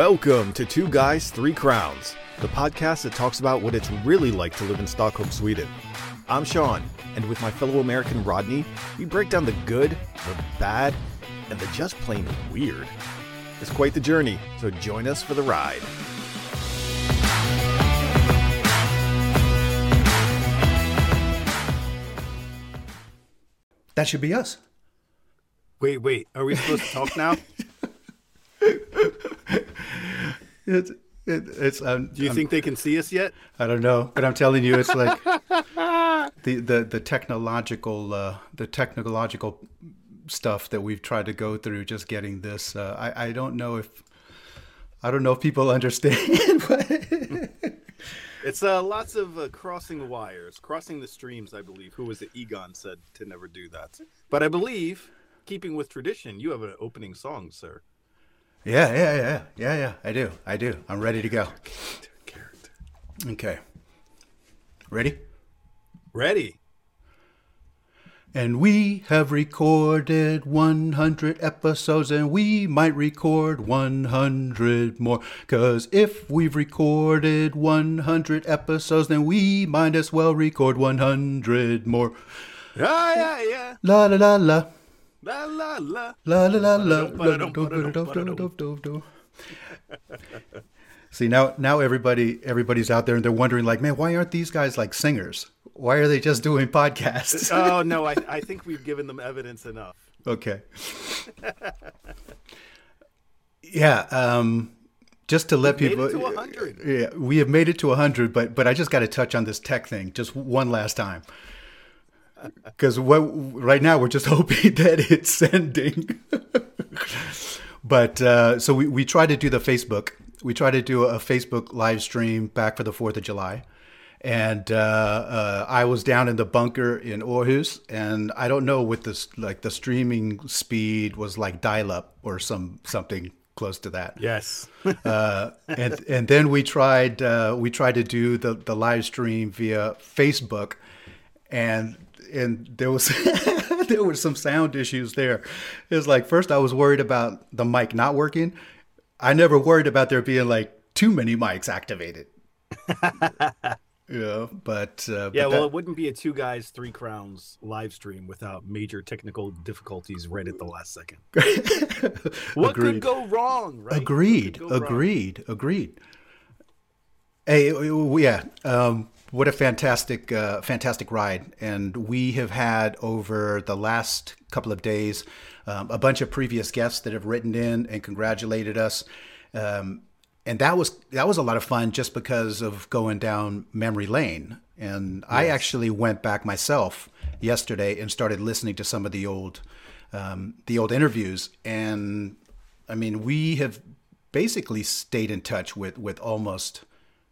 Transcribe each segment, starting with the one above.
Welcome to Two Guys, Three Crowns, the podcast that talks about what it's really like to live in Stockholm, Sweden. I'm Sean, and with my fellow American Rodney, we break down the good, the bad, and the just plain weird. It's quite the journey, so join us for the ride. That should be us. Wait, wait. Are we supposed to talk now? It's it, it's. Um, Do you I'm- think they can see us yet? I don't know, but I'm telling you, it's like the the the technological uh, the technological stuff that we've tried to go through just getting this. Uh, I I don't know if I don't know if people understand. but- It's uh, lots of uh, crossing the wires, crossing the streams. I believe. Who was it? Egon said to never do that. But I believe, keeping with tradition, you have an opening song, sir. Yeah, yeah, yeah, yeah, yeah. I do, I do. I'm ready to go. Character. Okay, ready? Ready. And we have recorded 100 episodes, and we might record 100 more. Cause if we've recorded 100 episodes, then we might as well record 100 more. Ah, yeah, yeah. La la la la. La la la. La la la la. See now, now everybody, everybody's out there and they're wondering, like, man, why aren't these guys like singers? Why are they just doing podcasts? Oh no, I, I think we've given them evidence enough. Okay. yeah. Um, just to let Made people. Made it to 100. Yeah, we have made it to 100, but but I just got to touch on this tech thing just one last time. Because what right now we're just hoping that it's sending. but uh, so we we try to do the Facebook. We try to do a Facebook live stream back for the Fourth of July, and uh, uh, I was down in the bunker in Aarhus, and I don't know what this like the streaming speed was like dial up or some something close to that Yes. uh, and and then we tried uh, we tried to do the, the live stream via Facebook, and and there was there were some sound issues there. It was like first I was worried about the mic not working. I never worried about there being like too many mics activated. yeah, but uh, Yeah, but well, that- it wouldn't be a two guys, three crowns live stream without major technical difficulties right at the last second. What Agreed. could go wrong, right? What Agreed. wrong? Agreed. Agreed. Hey, uh, yeah. Um, what a fantastic, uh, fantastic ride! And we have had over the last couple of days um, a bunch of previous guests that have written in and congratulated us. Um, and that was that was a lot of fun just because of going down memory lane. And I actually went back myself yesterday and started listening to some of the old um, the old interviews. And I mean, we have basically stayed in touch with with almost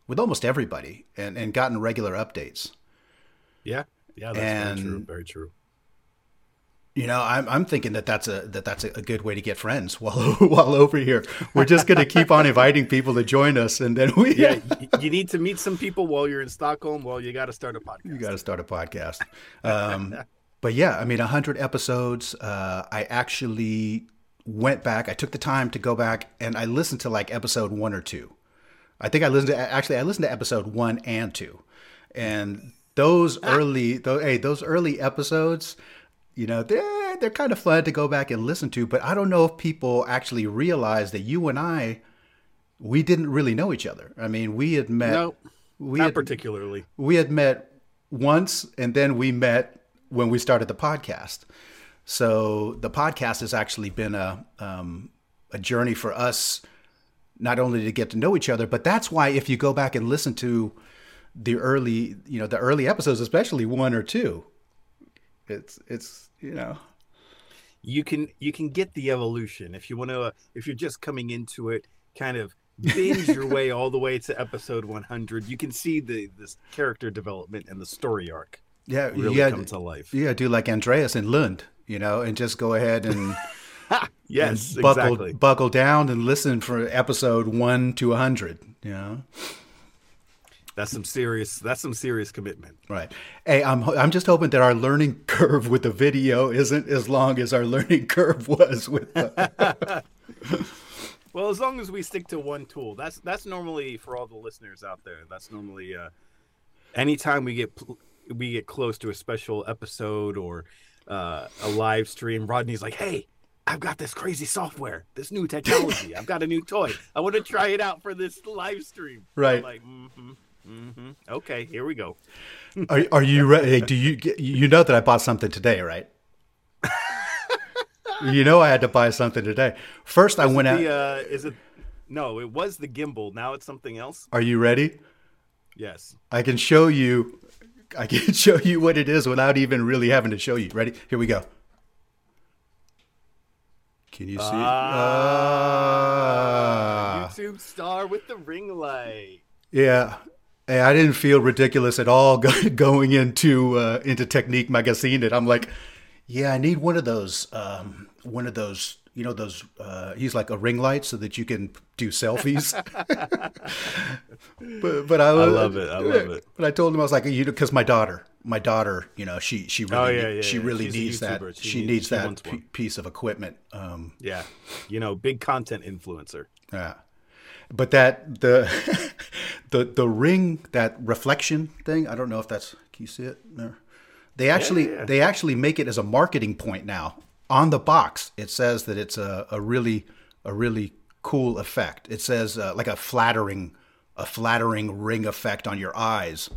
with almost everybody and and gotten regular updates. Yeah, yeah, that's very true. Very true. You know, I'm, I'm thinking that that's a that that's a good way to get friends while while over here. We're just going to keep on inviting people to join us, and then we Yeah, you need to meet some people while you're in Stockholm. Well, you got to start a podcast. you got to start a podcast. Um, but yeah, I mean, 100 episodes. Uh, I actually went back. I took the time to go back and I listened to like episode one or two. I think I listened to actually I listened to episode one and two, and those early those hey those early episodes, you know they're they're kind of fun to go back and listen to. But I don't know if people actually realize that you and I, we didn't really know each other. I mean, we had met. No, we not had, particularly. we had met once and then we met when we started the podcast so the podcast has actually been a um, a journey for us not only to get to know each other but that's why if you go back and listen to the early you know the early episodes especially one or two it's it's you know You can you can get the evolution if you want to. Uh, if you're just coming into it, kind of binge your way all the way to episode 100. You can see the this character development and the story arc yeah really yeah come to life. yeah do like andreas and lund you know and just go ahead and Yes, buckle exactly. buckle down and listen for episode one to a hundred. You know, That's some serious. That's some serious commitment. right? Hey, I'm I'm just hoping that our learning curve with the video isn't as long as our learning curve was with. The, Well, as long as we stick to one tool, that's that's normally for all the listeners out there. That's normally uh, anytime we get we get close to a special episode or uh, a live stream. Rodney's like, "Hey, I've got this crazy software, this new technology. I've got a new toy. I want to try it out for this live stream." Right. I'm like, mm-hmm, mm-hmm. Okay, here we go. Are, are you ready? Do you you know that I bought something today, right? you know I had to buy something today. First, I went out. The, uh, is it? No, it was the gimbal. Now it's something else. Are you ready? Yes. I can show you. I can show you what it is without even really having to show you. Ready? Here we go. Can you see? It? Ah. YouTube star with the ring light. Yeah. Hey, I didn't feel ridiculous at all going into uh, into Teknikmagasinet, and I'm like, yeah, I need one of those, um, one of those, you know, those. Uh, he's like a ring light so that you can do selfies. but but I, I love it. I love it. But I told him I was like, you know, because my daughter, my daughter, you know, she she really Oh, yeah, yeah, she yeah. really She's needs that. She, She needs, needs- that p- piece of equipment. Um, Yeah. You know, big content influencer. yeah. But that the the the ring that reflection thing, I don't know if that's can you see it there? They actually they actually make it as a marketing point now. On the box, it says that it's a, a really a really cool effect. It says uh, like a flattering a flattering ring effect on your eyes.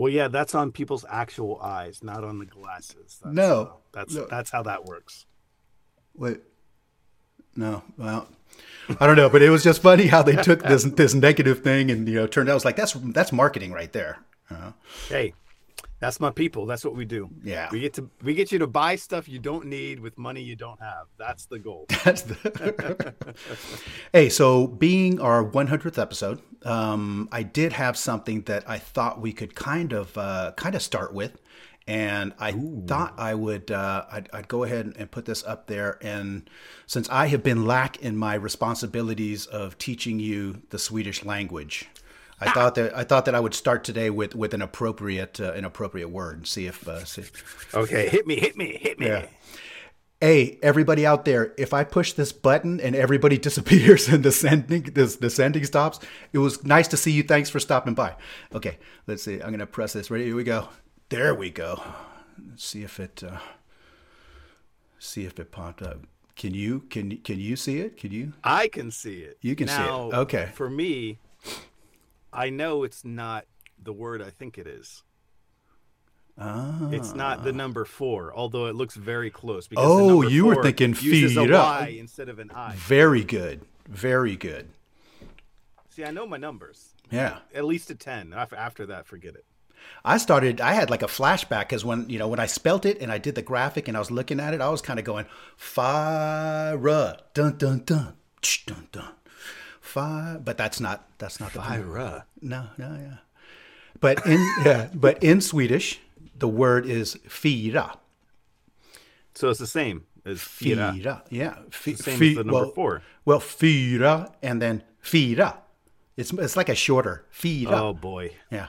Well, yeah, that's on people's actual eyes, not on the glasses. That's, No. uh, that's No. that's how that works. Wait. No, well, I don't know, but it was just funny how they took this this negative thing and you know turned out it was like that's that's marketing right there. Uh, Hey, that's my people. That's what we do. Yeah. We get to we get you to buy stuff you don't need with money you don't have. That's the goal. That's the. hey, so being our 100th episode, um, I did have something that I thought we could kind of uh, kind of start with, and I thought I would uh, I'd, I'd go ahead and put this up there. And since I have been lack in my responsibilities of teaching you the Swedish language. I thought that I thought that I would start today with, with an appropriate uh, an appropriate word and see if uh, see, Okay, hit me, hit me, hit me. Yeah. Hey, everybody out there, if I push this button and everybody disappears and the sending this the sending stops, it was nice to see you. Thanks for stopping by. Okay, let's see. I'm gonna press this. Ready? Here we go. There we go. Let's see if it uh, see if it popped up. Can you can you- can you see it? Can you? I can see it. You can see it. Okay. For me, I know it's not the word I think it is. Ah. It's not the number four, although it looks very close. Because Oh, you were thinking a feet up. Y instead of an I. Very good. Very good. See, I know my numbers. Yeah. At least a ten. After that, forget it. I started. I had like a flashback because when you know when I spelt it and I did the graphic and I was looking at it, I was kind of going fire dun dun dun dun dun fire. But that's not that's not the Ira. no no yeah. But in yeah, but in Swedish, the word is fira. So it's the same as fira. Fira, yeah. The same fi- as the number well, four. Well, fyra and then fira. It's it's like a shorter fira. Oh boy. Yeah.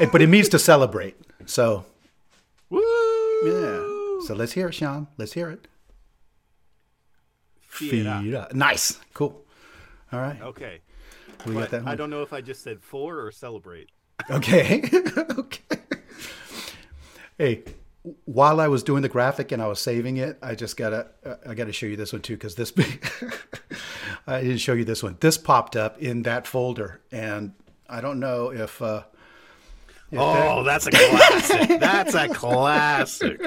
It- but it means to celebrate. So Woo! Yeah. So let's hear it, Sean. Let's hear it. Fira. Fira. Nice. Cool. All right. Okay. We got that I don't know if I just said four or celebrate. Okay. okay. Hey, while I was doing the graphic and I was saving it, I just gotta uh, I gotta show you this one too because this I didn't show you this one. This popped up in that folder, and I don't know if. Uh, if Oh, that's a classic. that's a classic.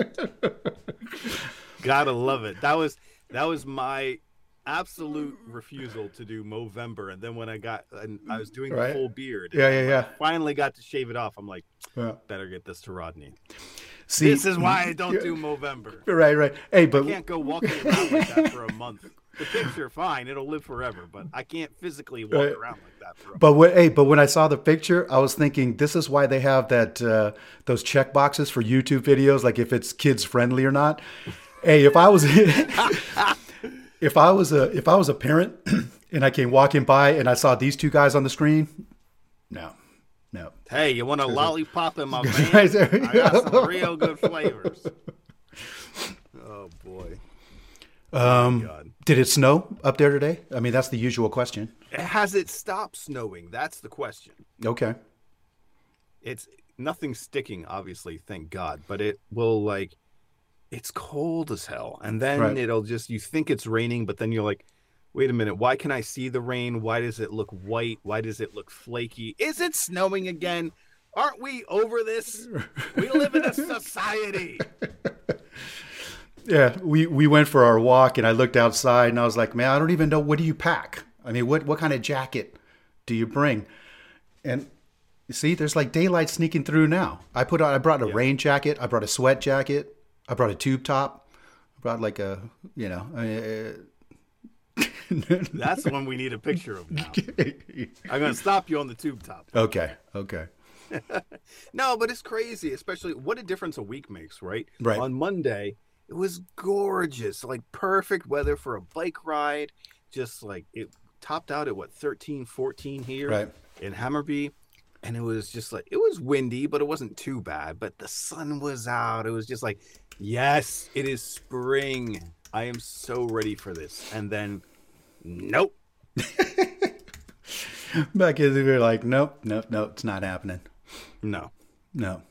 Gotta love it. That was that was my absolute refusal to do Movember, and then when I got and I was doing Right. the full beard, Yeah, yeah, yeah. Finally got to shave it off. I'm like, uh, better get this to Rodney. see, This is why I don't do Movember. right, right. Hey, but I Can't go walking around like that for a month. The picture, fine, it'll live forever, but I can't physically walk Right. around like that for a But when, hey, but when I saw the picture, I was thinking this is why they have that uh, those check boxes for YouTube videos, like if it's kids friendly or not. Hey, if I was if I was a if I was a parent and I came walking by and I saw these two guys on the screen, no, no. Hey, you want a lollipop in my Right van? I got some real good flavors. Oh boy. Um, God. Did it snow up there today? I mean, that's the usual question. Has it stopped snowing? That's the question. Okay. It's nothing sticking, obviously, thank God, but it will like it's cold as hell. And then Right. it'll just you think it's raining, but then you're like, wait a minute, why can I see the rain? Why does it look white? Why does it look flaky? Is it snowing again? Aren't we over this? We live in a society. Yeah, we, we went for our walk and I looked outside and I was like, man, I don't even know what do you pack? I mean, what what kind of jacket do you bring? And you see, there's like daylight sneaking through now. I put on I brought a rain jacket, I brought a sweat jacket, I brought a tube top, I brought like a you know. uh, That's the one we need a picture of now. I'm gonna stop you on the tube top. okay, okay. No, but it's crazy, especially what a difference a week makes, right? Right. On Monday, it was gorgeous, like perfect weather for a bike ride. Just like it topped out at what 13, 14 here Right. in Hammarby. And it was just like it was windy, but it wasn't too bad. But the sun was out. It was just like, yes, it is spring. I am so ready for this. And then, nope. Back in, we were like, nope, nope, nope, it's not happening. No. No.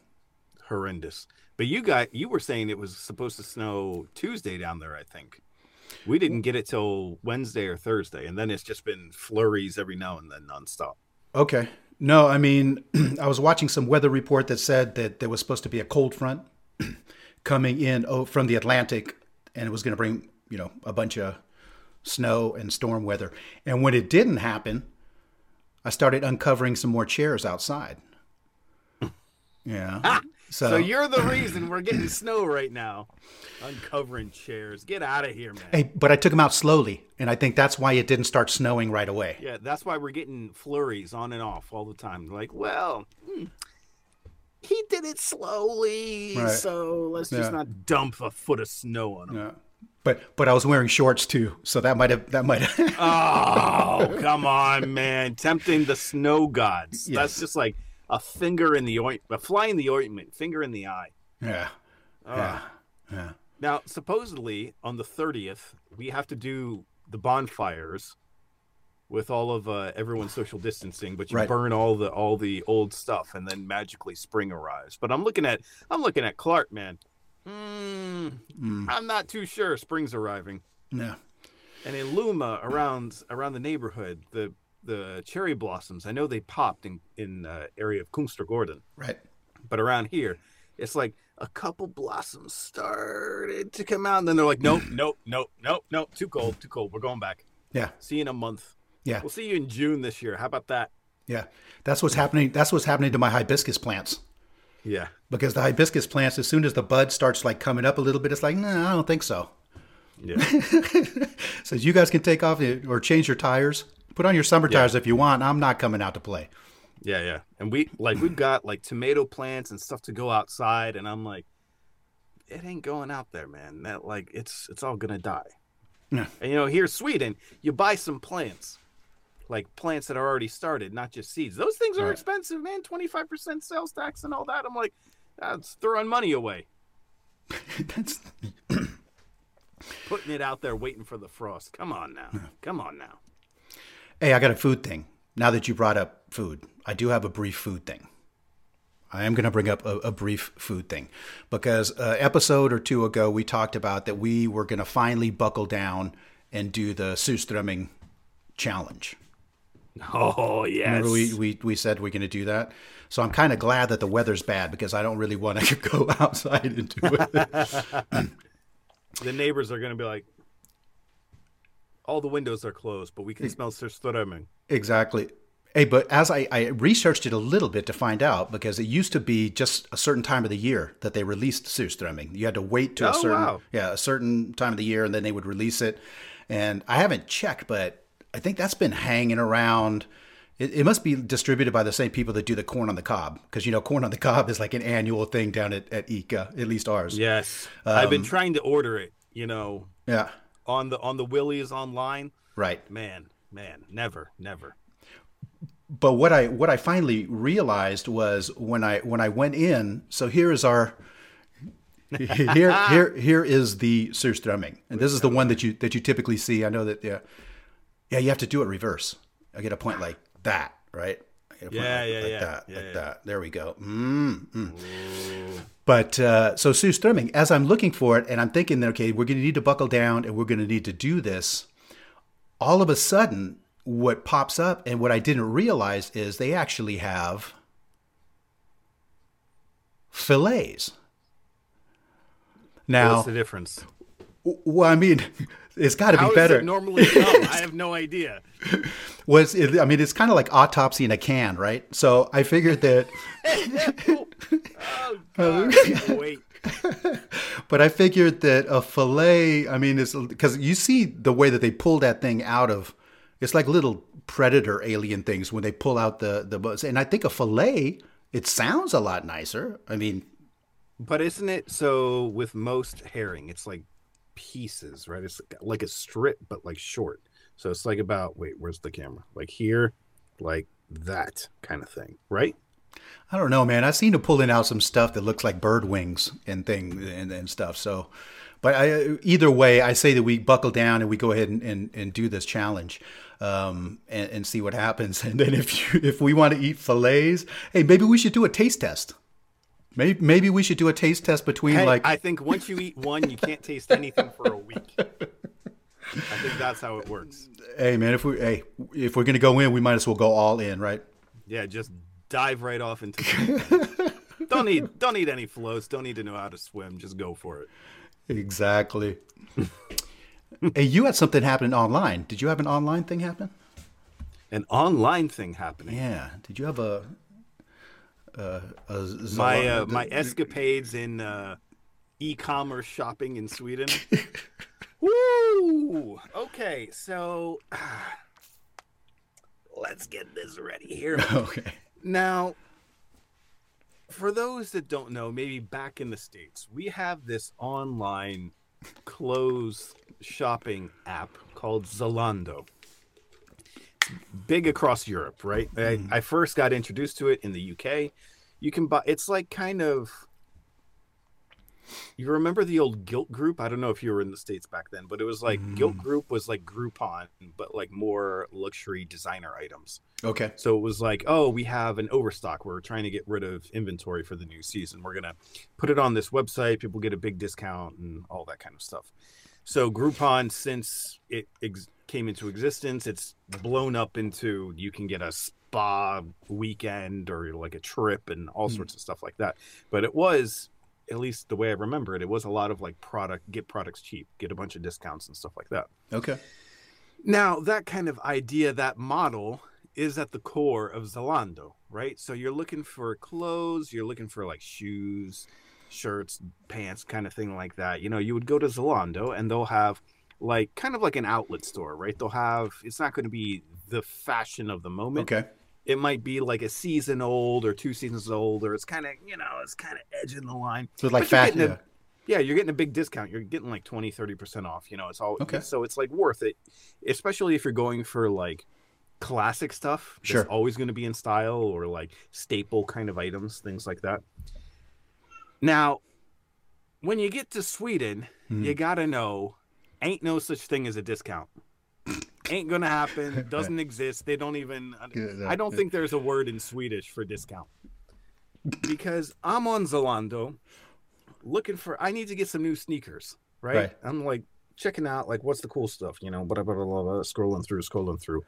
horrendous. But you got you were saying it was supposed to snow Tuesday down there, I think. We didn't get it till Wednesday or Thursday, and then it's just been flurries every now and then nonstop. Okay. No, I mean, I was watching some weather report that said that there was supposed to be a cold front coming in oh, from the Atlantic, and it was going to bring, you know, a bunch of snow and storm weather. And when it didn't happen, I started uncovering some more chairs outside. Yeah. So, you're the reason we're getting snow right now. Uncovering chairs. Get out of here, man. Hey, but I took them out slowly, and I think that's why it didn't start snowing right away. Yeah, that's why we're getting flurries on and off all the time. Like, well, hmm, he did it slowly, Right. so let's just Yeah. not dump a foot of snow on him. Yeah. But but I was wearing shorts too, so that might have that might have. Oh, come on, man. Tempting the snow gods. Yes. That's just like a finger in the ointment, a fly in the ointment, finger in the eye. yeah. Ah. Yeah. Yeah. Now, supposedly on the 30th, we have to do the bonfires with all of uh, everyone's social distancing, but you Right. burn all the all the old stuff and then magically spring arrives. But I'm looking at I'm looking at Clark, man. Hmm, I'm not too sure spring's arriving. Yeah. And in Luma, around around the neighborhood, the the cherry blossoms. I know they popped in in uh, area of Kungsträdgården, Right. but around here, it's like a couple blossoms started to come out, and then they're like, nope, nope, nope, nope, nope, too cold, too cold. We're going back. Yeah. See you in a month. Yeah. We'll see you in June this year. How about that? Yeah. That's what's happening. That's what's happening to my hibiscus plants. Yeah. Because the hibiscus plants, as soon as the bud starts like coming up a little bit, it's like, no, I don't think so. Yeah. Says you guys can take off or change your tires. Put on your summer tires if you want. I'm not coming out to play. Yeah, yeah. And we like we've got like tomato plants and stuff to go outside, and I'm like, it ain't going out there, man. That like it's it's all gonna die. Yeah. And you know, here in Sweden, you buy some plants, like plants that are already started, not just seeds. Those things are Right. expensive, man. Twenty five percent sales tax and all that. I'm like, that's throwing money away, That's putting it out there, waiting for the frost. Come on now, come on now. Hey, I got a food thing. Now that you brought up food, I do have a brief food thing. I am going to bring up a, a brief food thing because uh, episode or two ago we talked about that we were going to finally buckle down and do the surströmming challenge. Oh yes. Remember we, we, we said we're going to do that? So I'm kind of glad that the weather's bad because I don't really want to go outside and do it. the neighbors are gonna be like, all the windows are closed, but we can smell surströmming. Exactly. Hey, but as I, I researched it a little bit to find out, because it used to be just a certain time of the year that they released surströmming. You had to wait to a Oh, certain wow. yeah a certain time of the year, and then they would release it. And I haven't checked, but I think that's been hanging around. It, it must be distributed by the same people that do the corn on the cob, because you know corn on the cob is like an annual thing down at at ICA, at least ours. Yes, I've Um, been trying to order it. You know, Yeah. on the on the Willys online. Right. Man, man, never, never. but what I what I finally realized was when I when I went in. So here is our here, here, here is the surströmming, and this is the one that you that you typically see. I know that yeah, yeah, you have to do it reverse. I get a point like that, right? Yeah, like, yeah, like yeah, that, yeah, like yeah. that. There we go. Mm, mm. But uh, so surströmming, as I'm looking for it, and I'm thinking that okay, we're going to need to buckle down, and we're going to need to do this. All of a sudden, what pops up, and what I didn't realize is they actually have fillets. Now, What's the difference? well, I mean, it's got to How be does better. it normally come? I have no idea. was it, I mean, it's kind of like autopsy in a can, right? So I figured that, Oh God! Wait. but I figured that a fillet. I mean, it's because you see the way that they pull that thing out of. It's like little predator alien things when they pull out the the bones, and I think a fillet. It sounds a lot nicer. I mean, But isn't it so with most herring, it's like pieces, right? It's like a strip, but like short. So it's like about wait, where's the camera? Like here, like that kind of thing, right? I don't know, man. I've seen them pulling out some stuff that looks like bird wings and thing and, and stuff. So, but I, either way, I say that we buckle down and we go ahead and, and, and do this challenge um, and, and see what happens. And then if you, if we want to eat fillets, hey, maybe we should do a taste test. Maybe maybe we should do a taste test between Hey, like I think once you eat one, you can't taste anything for a week. I think that's how it works. hey man if we hey if we're gonna go in we might as well go all in right Yeah, just dive right off into the don't need don't need any floats, don't need to know how to swim, just go for it. exactly. hey, you had something happen online. Did you have an online thing happen? An online thing happening. Yeah. Did you have a a my uh, my escapades in uh, e-commerce shopping in Sweden. Woo! Okay, so let's get this ready here. okay. Now, for those that don't know, maybe back in the states, we have this online clothes shopping app called Zalando. Big across Europe, right? I, mm-hmm. I first got introduced to it in the UK. You can buy. It's like kind of. You remember the old Guilt Group? I don't know if you were in the states back then, but it was like Guilt mm. Group was like Groupon, but like more luxury designer items. Okay. So it was like, oh, we have an overstock. We're trying to get rid of inventory for the new season. We're gonna put it on this website. People get a big discount and all that kind of stuff. So Groupon, since it ex- came into existence, it's blown up into you can get a spa weekend or like a trip and all hmm. sorts of stuff like that. But it was, at least the way I remember it, it was a lot of like product, get products cheap, get a bunch of discounts and stuff like that. Okay. Now, that kind of idea, that model is at the core of Zalando, right? So you're looking for clothes, you're looking for like shoes, shirts, pants, kind of thing like that. You know, you would go to Zalando and they'll have like kind of like an outlet store, right? They'll have it's not going to be the fashion of the moment. Okay. It might be like a season old or two seasons old, or it's kind of, you know, it's kind of edging the line. So like fat. getting a- Yeah. yeah you're getting a big discount you're getting like 20 30% off you know it's all Okay. so it's like worth it especially if you're going for like classic stuff Sure. always going to be in style or like staple kind of items things like that now when you get to sweden Hmm. you gotta know ain't no such thing as a discount ain't gonna happen doesn't exist they don't even i don't think there's a word in swedish for discount. Because i'm on zalando looking for i need to get some new sneakers right, Right. i'm like checking out like what's the cool stuff you know blah, blah, blah, blah, blah, scrolling through scrolling through.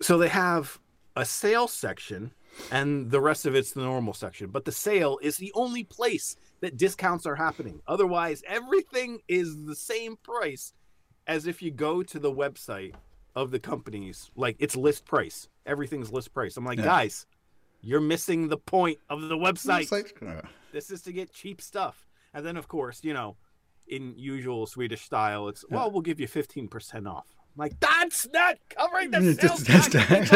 So they have a sale section and the rest of it's the normal section but the sale is the only place that discounts are happening. Otherwise everything is the same price as if you go to the website of the companies like it's list price everything's list price i'm like Yeah. guys you're missing the point of the website uh, this is to get cheap stuff. And then, of course, you know, in usual Swedish style, it's, well, we'll give you 15% off. I'm like, that's not covering the sales tax.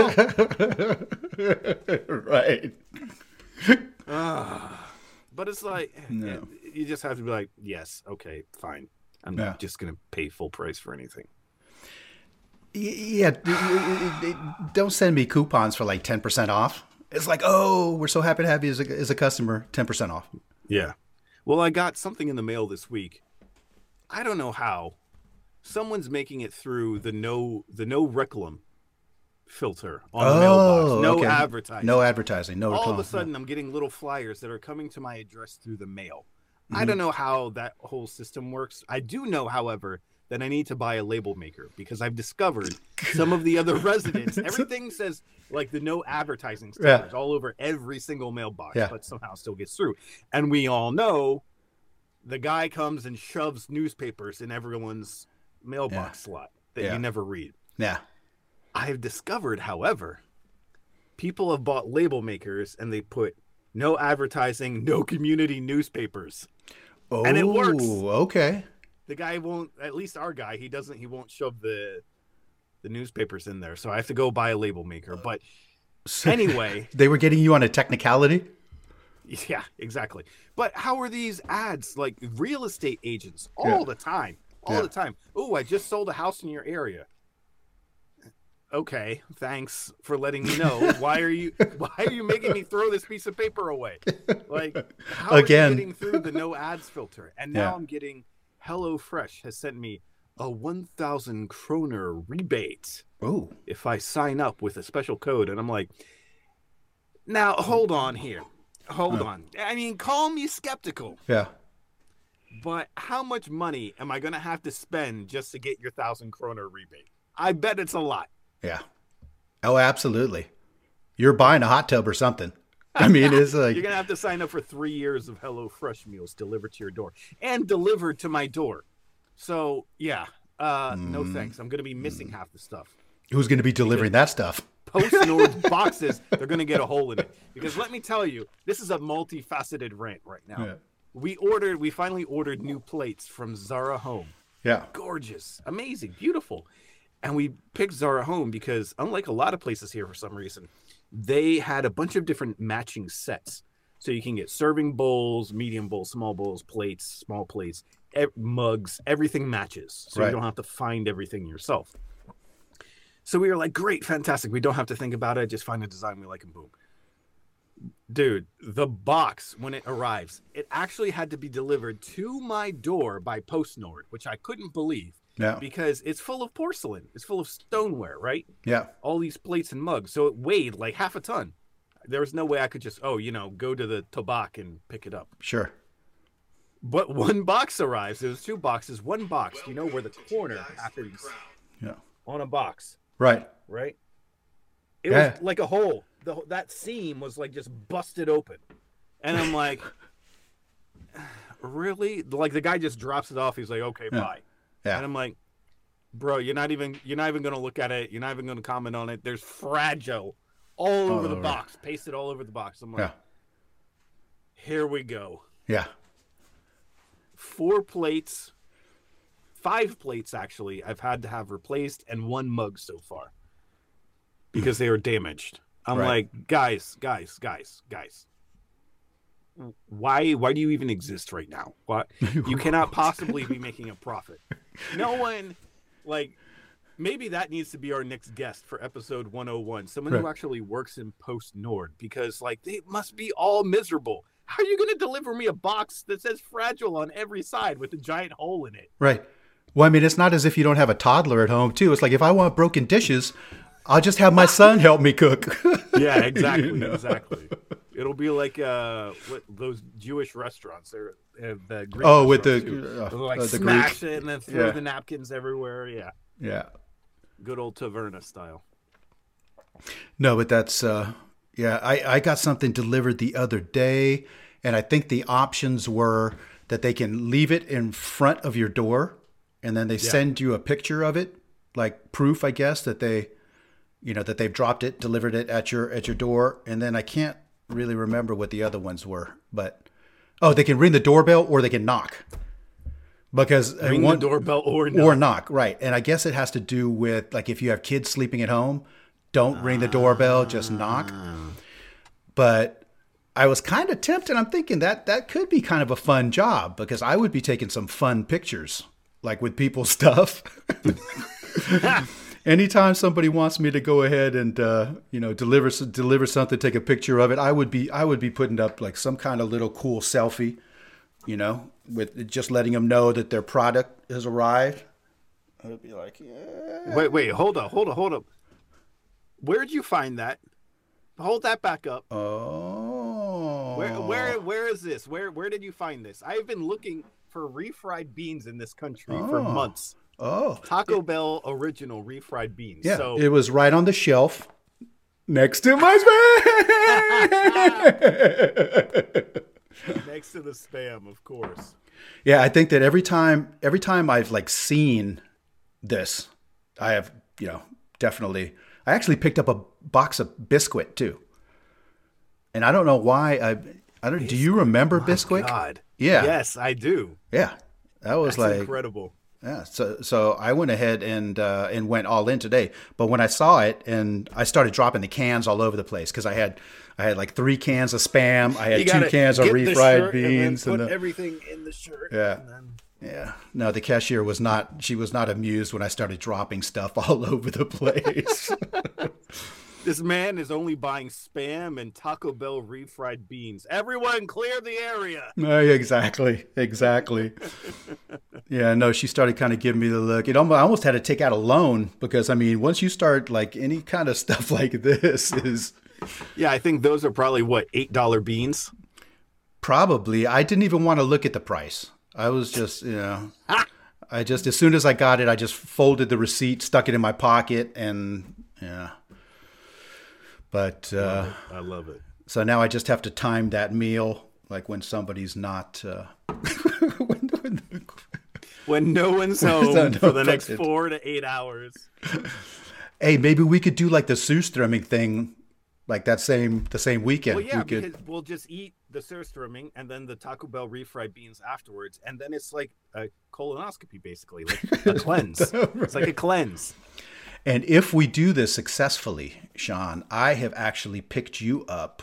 right. Ah. but it's like, No. you just have to be like, yes, okay, fine. I'm Yeah. just going to pay full price for anything. Yeah, don't send me coupons for like ten percent off. It's like, oh, we're so happy to have you as a, as a customer, ten percent off. Yeah. Well, I got something in the mail this week. I don't know how. Someone's making it through the no the no reklam filter on the mailbox. Oh, no Oh, okay. advertising. No advertising. No. All of a sudden, I'm getting little flyers that are coming to my address through the mail. Mm-hmm. I don't know how that whole system works. I do know, however, that I need to buy a label maker because I've discovered some of the other residents. Everything says like the no advertising Yeah. stickers all over every single mailbox, Yeah. but somehow still gets through. And we all know the guy comes and shoves newspapers in everyone's mailbox slot that Yeah. you never read. Yeah. I've discovered, however, people have bought label makers and they put no advertising, no community newspapers. Oh, And it works. Oh, okay. The guy won't, at least our guy, he doesn't, he won't shove the the newspapers in there. So I have to go buy a label maker. But anyway, They were getting you on a technicality. yeah, exactly. But how are these ads like real estate agents all Yeah. the time? All Yeah. the time. Oh, I just sold a house in your area. Okay, thanks for letting me know. Why are you why are you making me throw this piece of paper away? Like how Again. are you getting through the no ads filter? And now Yeah. I'm getting HelloFresh has sent me a 1000 kroner rebate Oh. if I sign up with a special code. And I'm like, now hold on here. Hold on. I mean, call me skeptical, Yeah. but how much money am I going to have to spend just to get your thousand kroner rebate? I bet it's a lot. Yeah. Oh, absolutely. You're buying a hot tub or something. I mean, it's like You're going to have to sign up for three years of Hello Fresh meals delivered to your door and delivered to my door. So, yeah, uh, no thanks. I'm going to be missing half the stuff. who's going to be delivering that stuff? Post Nord's boxes, they're going to get a hole in it. Because let me tell you, this is a multifaceted rant right now. Yeah. We ordered, we finally ordered new plates from Zara Home. Yeah. Gorgeous, amazing, beautiful. And we picked Zara Home because, unlike a lot of places here for some reason, they had a bunch of different matching sets. So you can get serving bowls, medium bowls, small bowls, plates, small plates, e- mugs, everything matches. So Right. you don't have to find everything yourself. So we were like, great, fantastic. We don't have to think about it. Just find a design we like and boom. Dude, the box, when it arrives, it actually had to be delivered to my door by Post Nord, which I couldn't believe Yeah. because it's full of porcelain. It's full of stoneware, right? Yeah. All these plates and mugs. So it weighed like half a ton. There was no way I could just, oh, you know, go to the Tabak and pick it up. Sure. But one box arrives. There was two boxes. One box, you know where the corner happens Yeah. on a box, Right. right? It Yeah. was like a hole. The, that seam was like just busted open. And I'm like, really? Like the guy just drops it off. He's like, okay, Yeah. bye. Yeah. And I'm like, bro, you're not even you're not even gonna look at it. You're not even gonna comment on it. There's fragile all over the over. box, pasted all over the box. I'm like, Yeah. here we go. Yeah. Four plates, five plates actually. I've had to have replaced, and one mug so far because they are damaged. I'm Right. like, guys, guys, guys, guys. Why why do you even exist right now? Why you cannot possibly be making a profit. No one like maybe that needs to be our next guest for episode 101. Someone who actually works in Post Nord because like they must be all miserable. How are you going to deliver me a box that says fragile on every side with a giant hole in it? Right. Well, I mean, it's not as if you don't have a toddler at home, too. It's like if I want broken dishes, I'll just have my son help me cook. Yeah, exactly, You know? exactly. It'll be like uh, what those Jewish restaurants. They're uh, the Greek Oh, with the- uh, like the smash it and then throw Yeah. the napkins everywhere. Yeah, yeah. good old taverna style. No, but that's uh yeah, I, I got something delivered the other day and I think the options were that they can leave it in front of your door and then they send you a picture of it, like proof, I guess, that they you know, that they've dropped it, delivered it at your at your door, and then I can't really remember what the other ones were, but oh, they can ring the doorbell or they can knock. Because Ring one, the doorbell or not. or knock, right? And I guess it has to do with like if you have kids sleeping at home, don't ring the doorbell, just knock. But I was kind of tempted. I'm thinking that that could be kind of a fun job because I would be taking some fun pictures, like with people's stuff. Anytime somebody wants me to go ahead and uh, you know deliver deliver something, take a picture of it, I would be I would be putting up like some kind of little cool selfie you know, with just letting them know that their product has arrived. I'd be like, yeah. Wait, wait, hold up, hold up, hold up. Where'd you find that? Hold that back up. Oh. Where, where, where is this? Where, where did you find this? I've been looking for refried beans in this country for Oh. months. Oh. Taco Bell original refried beans. Yeah. So It was right on the shelf next to my spam. next to the spam, of course. Yeah, I think that every time every time I've like seen this, I have, you know, definitely I actually picked up a box of Bisquick too. And I don't know why I I don't do you remember Bisquick? God. Yeah. Yes, I do. Yeah. That was That's like incredible. Yeah, so so I went ahead and uh, and went all in today. But when I saw it and I started dropping the cans all over the place because I had I had like three cans of spam, I had two cans of refried shirt and beans, and, the, everything in the shirt. Yeah. and then- yeah. No, the cashier was not. She was not amused when I started dropping stuff all over the place. This man is only buying spam and Taco Bell refried beans. Everyone, clear the area. No, exactly, exactly. Yeah, no, she started kind of giving me the look. It almost, I almost had to take out a loan because I mean, once you start like any kind of stuff like this is Yeah, I think those are probably what eight dollar beans. probably. I didn't even want to look at the price. I was just, you know, I just as soon as I got it, I just folded the receipt, stuck it in my pocket, and yeah. But uh, I love it. So now I just have to time that meal, like when somebody's not. Uh, when, when, When no one's home no for the next budget. four to eight hours. hey, maybe we could do like the surströmming thing, like that same the same weekend. Well, yeah, we could, because we'll just eat the surströmming and then the Taco Bell refried beans afterwards, and then it's like a colonoscopy, basically, like a cleanse. It's like a cleanse. And if we do this successfully, Sean, I have actually picked you up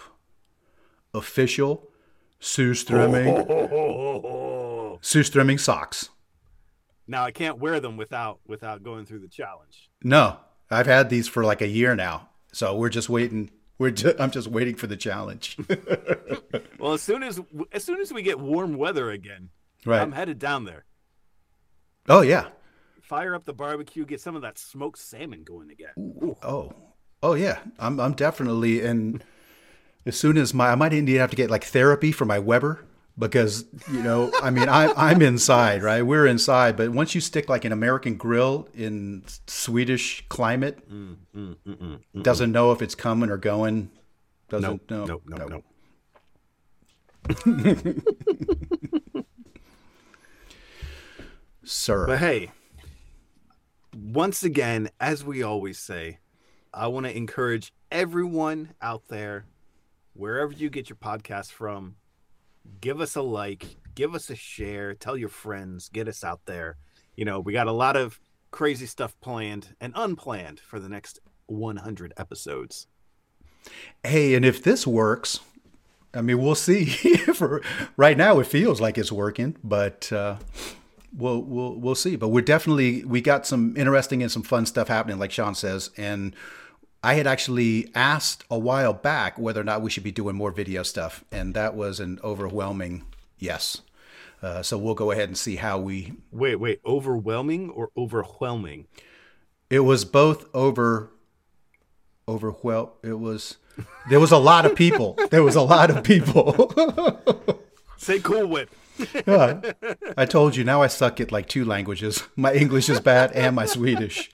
official surströmming surströmming socks. Now I can't wear them without without going through the challenge. No, I've had these for like a year now, so we're just waiting. We're ju- I'm just waiting for the challenge. Well, as soon as as soon as we get warm weather again, right. I'm headed down there. oh yeah. Fire up the barbecue, get some of that smoked salmon going again. Ooh. Oh, oh yeah. I'm I'm definitely and as soon as my I might even have to get like therapy for my Weber because you know I mean I I'm inside right we're inside but once you stick like an American grill in Swedish climate mm, mm, mm, doesn't know if it's coming or going doesn't know no no no. sir But hey, once again, as we always say, I want to encourage everyone out there, wherever you get your podcast from, give us a like, give us a share, tell your friends, get us out there. You know, we got a lot of crazy stuff planned and unplanned for the next 100 episodes. hey, and if this works, I mean, we'll see. For right now, it feels like it's working, but uh, we'll we'll we'll see. But we're definitely we got some interesting and some fun stuff happening, like Sean says. And I had actually asked a while back whether or not we should be doing more video stuff, and that was an overwhelming yes. Uh, so we'll go ahead and see how we. Wait, wait, overwhelming or overwhelming? It was both over. Overwhelm. It was. There was a lot of people. There was a lot of people. Say Cool Whip. Yeah. I told you now I suck at like two languages. My English is bad and my Swedish.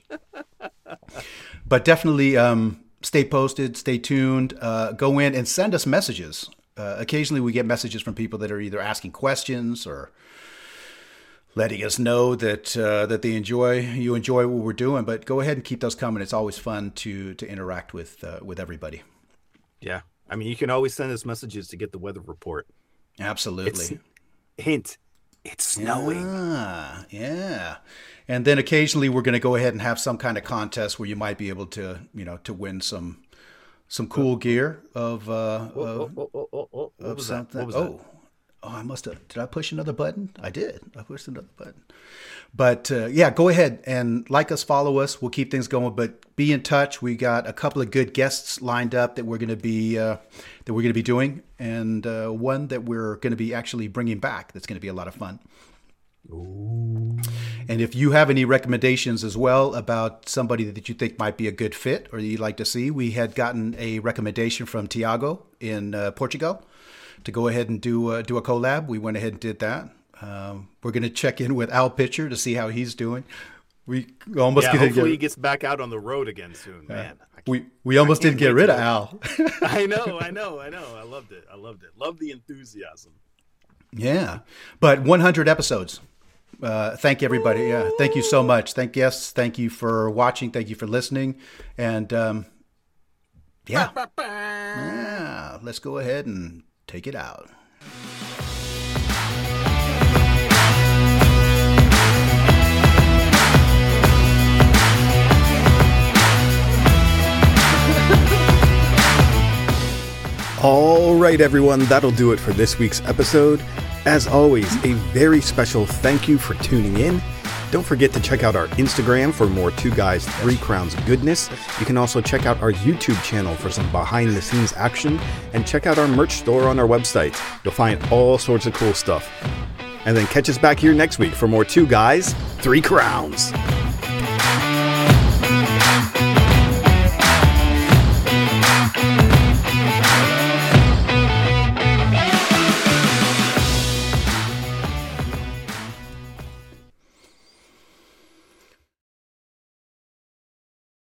But definitely um, stay posted, stay tuned, uh, go in and send us messages. Uh, occasionally we get messages from people that are either asking questions or letting us know that uh, that they enjoy you enjoy what we're doing. But go ahead and keep those coming. It's always fun to to interact with uh, with everybody. Yeah. I mean, you can always send us messages to get the weather report. Absolutely. Hint, it's snowing. Ah, yeah. And then occasionally we're going to go ahead and have some kind of contest where you might be able to, you know, to win some some cool gear of uh, of, oh, oh, oh, oh, oh. What of was that? something. Oh, Oh, I must have. Did I push another button? I did. I pushed another button. But uh, yeah, go ahead and like us, follow us. We'll keep things going. But be in touch. We got a couple of good guests lined up that we're going to be uh, that we're going to be doing, and uh, one that we're going to be actually bringing back. That's going to be a lot of fun. Ooh. And if you have any recommendations as well about somebody that you think might be a good fit or you'd like to see, we had gotten a recommendation from Tiago in uh, Portugal to go ahead and do uh, do a collab. We went ahead and did that. Um, we're going to check in with Al Pitcher to see how he's doing. We almost yeah, hopefully get, he gets back out on the road again soon, man. we we almost didn't get rid of Al. I know, I know, I know. I loved it. I loved it. Love the enthusiasm. Yeah, but 100 episodes uh, thank everybody. Yeah, thank you so much. Thank yes, thank you for watching. Thank you for listening. And um, yeah, yeah, let's go ahead and take it out. All right, everyone, that'll do it for this week's episode. As always, a very special thank you for tuning in. Don't forget to check out our Instagram for more Two Guys, Three Crowns goodness. You can also check out our YouTube channel for some behind the scenes action and check out our merch store on our website. You'll find all sorts of cool stuff. And then catch us back here next week for more Two Guys, Three Crowns.